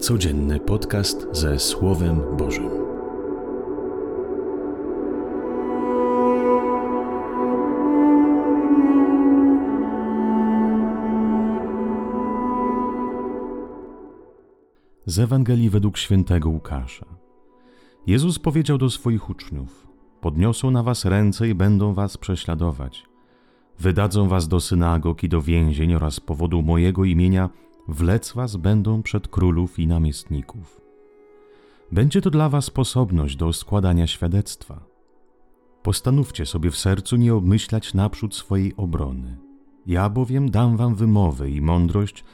Codzienny podcast ze Słowem Bożym. Z Ewangelii według świętego Łukasza. Jezus powiedział do swoich uczniów: Podniosą na was ręce i będą was prześladować. Wydadzą was do synagog i do więzień oraz z powodu mojego imienia wlec was będą przed królów i namiestników. Będzie to dla was sposobność do składania świadectwa. Postanówcie sobie w sercu nie obmyślać naprzód swojej obrony. Ja bowiem dam wam wymowę i mądrość,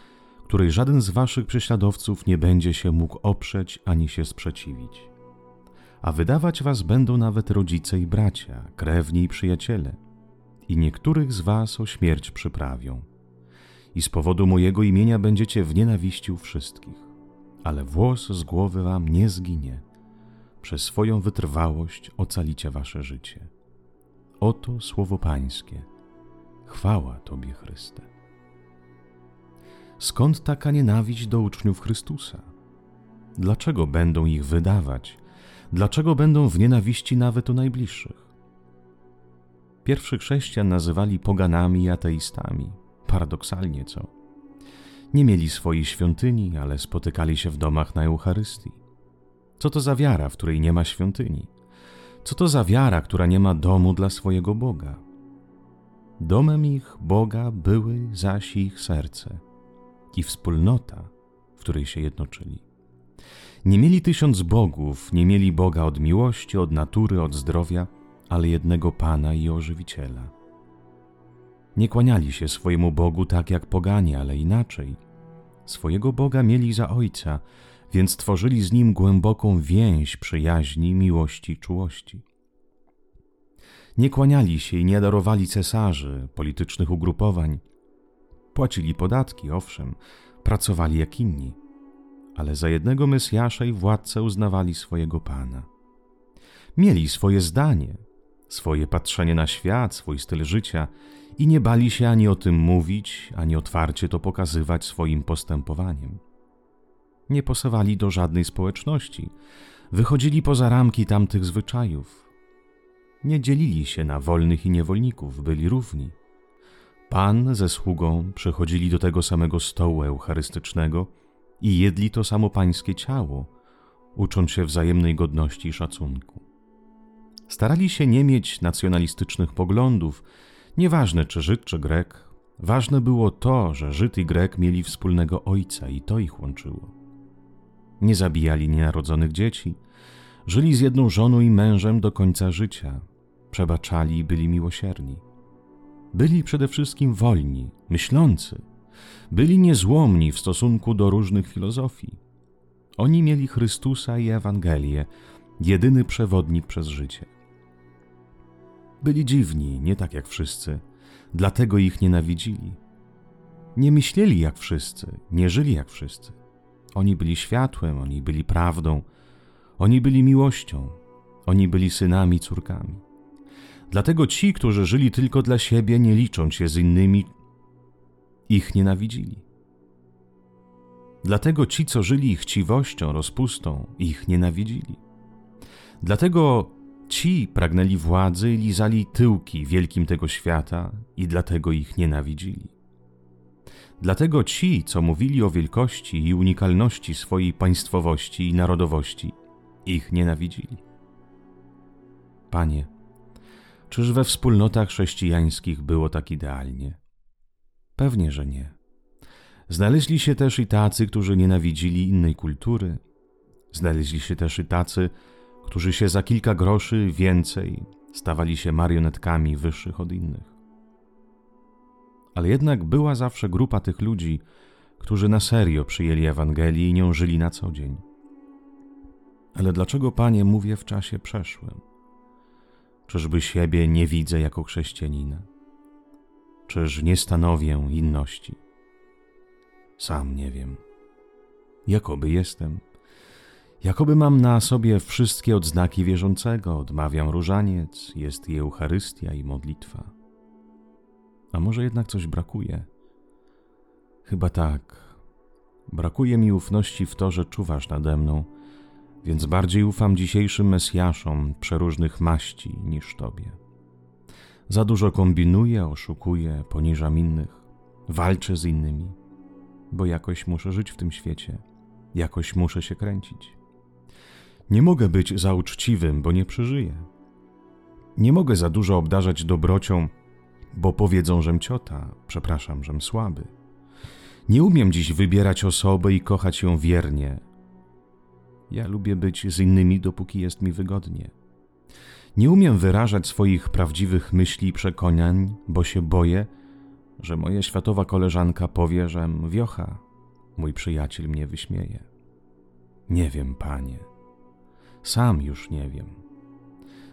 której żaden z waszych prześladowców nie będzie się mógł oprzeć ani się sprzeciwić. A wydawać was będą nawet rodzice i bracia, krewni i przyjaciele, i niektórych z was o śmierć przyprawią i z powodu mojego imienia będziecie w nienawiści u wszystkich. Ale włos z głowy wam nie zginie. Przez swoją wytrwałość ocalicie wasze życie. Oto słowo Pańskie. Chwała Tobie, Chryste. Skąd taka nienawiść do uczniów Chrystusa? Dlaczego będą ich wydawać? Dlaczego będą w nienawiści nawet u najbliższych? Pierwszych chrześcijan nazywali poganami i ateistami paradoksalnie co? Nie mieli swojej świątyni, ale spotykali się w domach na Eucharystii. Co to za wiara, w której nie ma świątyni? Co to za wiara, która nie ma domu dla swojego Boga? Domem ich Boga były zaś ich serce i wspólnota, w której się jednoczyli. Nie mieli tysiąc bogów, nie mieli Boga od miłości, od natury, od zdrowia, ale jednego Pana i Ożywiciela nie kłaniali się swojemu Bogu tak jak poganie, ale inaczej. Swojego Boga mieli za Ojca, więc tworzyli z Nim głęboką więź przyjaźni, miłości, czułości. Nie kłaniali się i nie darowali cesarzy, politycznych ugrupowań. Płacili podatki, owszem, pracowali jak inni, ale za jednego Mesjasza i władcę uznawali swojego Pana. Mieli swoje zdanie, swoje patrzenie na świat, swój styl życia i nie bali się ani o tym mówić, ani otwarcie to pokazywać swoim postępowaniem. Nie posewali do żadnej społeczności, wychodzili poza ramki tamtych zwyczajów. Nie dzielili się na wolnych i niewolników, byli równi. Pan ze sługą przychodzili do tego samego stołu eucharystycznego i jedli to samo pańskie ciało, ucząc się wzajemnej godności i szacunku. Starali się nie mieć nacjonalistycznych poglądów, Nieważne czy Żyd czy Grek, ważne było to, że Żyd i Grek mieli wspólnego ojca i to ich łączyło. Nie zabijali nienarodzonych dzieci, żyli z jedną żoną i mężem do końca życia, przebaczali i byli miłosierni. Byli przede wszystkim wolni, myślący, byli niezłomni w stosunku do różnych filozofii. Oni mieli Chrystusa i Ewangelię, jedyny przewodnik przez życie. Byli dziwni, nie tak jak wszyscy, dlatego ich nienawidzili. Nie myśleli jak wszyscy, nie żyli jak wszyscy. Oni byli światłem, oni byli prawdą, oni byli miłością, oni byli synami, córkami. Dlatego ci, którzy żyli tylko dla siebie, nie licząc się z innymi, ich nienawidzili. Dlatego ci, co żyli chciwością, rozpustą, ich nienawidzili. Dlatego Ci pragnęli władzy i lizali tyłki wielkim tego świata i dlatego ich nienawidzili. Dlatego ci, co mówili o wielkości i unikalności swojej państwowości i narodowości, ich nienawidzili. Panie, czyż we wspólnotach chrześcijańskich było tak idealnie? Pewnie, że nie. Znaleźli się też i tacy, którzy nienawidzili innej kultury. Znaleźli się też i tacy, którzy się za kilka groszy więcej stawali się marionetkami wyższych od innych. Ale jednak była zawsze grupa tych ludzi, którzy na serio przyjęli Ewangelię i nią żyli na co dzień. Ale dlaczego, Panie, mówię w czasie przeszłym? Czyżby siebie nie widzę jako chrześcijanina? Czyż nie stanowię inności? Sam nie wiem. Jakoby jestem Jakoby mam na sobie wszystkie odznaki wierzącego, odmawiam różaniec, jest i Eucharystia i modlitwa. A może jednak coś brakuje? Chyba tak. Brakuje mi ufności w to, że czuwasz nade mną, więc bardziej ufam dzisiejszym Mesjaszom przeróżnych maści niż Tobie. Za dużo kombinuję, oszukuję, poniżam innych, walczę z innymi, bo jakoś muszę żyć w tym świecie, jakoś muszę się kręcić. Nie mogę być za uczciwym, bo nie przeżyję. Nie mogę za dużo obdarzać dobrocią, bo powiedzą, żem ciota, przepraszam, żem słaby. Nie umiem dziś wybierać osobę i kochać ją wiernie. Ja lubię być z innymi, dopóki jest mi wygodnie. Nie umiem wyrażać swoich prawdziwych myśli i przekonań, bo się boję, że moja światowa koleżanka powie, żem wiocha, mój przyjaciel mnie wyśmieje. Nie wiem, panie. Sam już nie wiem.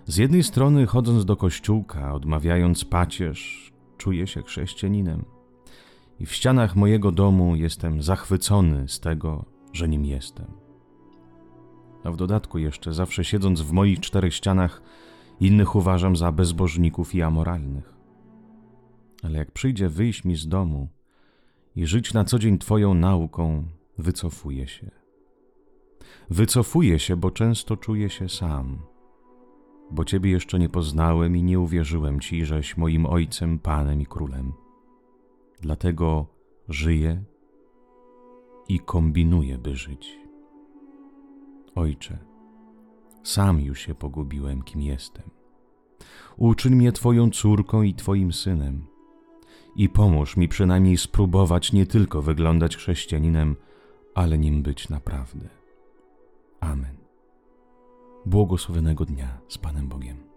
Z jednej strony, chodząc do kościółka, odmawiając pacierz, czuję się chrześcijaninem. I w ścianach mojego domu jestem zachwycony z tego, że nim jestem. A w dodatku jeszcze, zawsze siedząc w moich czterech ścianach, innych uważam za bezbożników i amoralnych. Ale jak przyjdzie wyjść mi z domu i żyć na co dzień Twoją nauką, wycofuję się. Wycofuję się, bo często czuję się sam, bo Ciebie jeszcze nie poznałem i nie uwierzyłem Ci, żeś moim Ojcem, Panem i Królem. Dlatego żyję i kombinuję, by żyć. Ojcze, sam już się pogubiłem, kim jestem. Uczyń mnie Twoją córką i Twoim synem i pomóż mi przynajmniej spróbować nie tylko wyglądać chrześcijaninem, ale nim być naprawdę. Amen. Błogosławionego dnia z Panem Bogiem.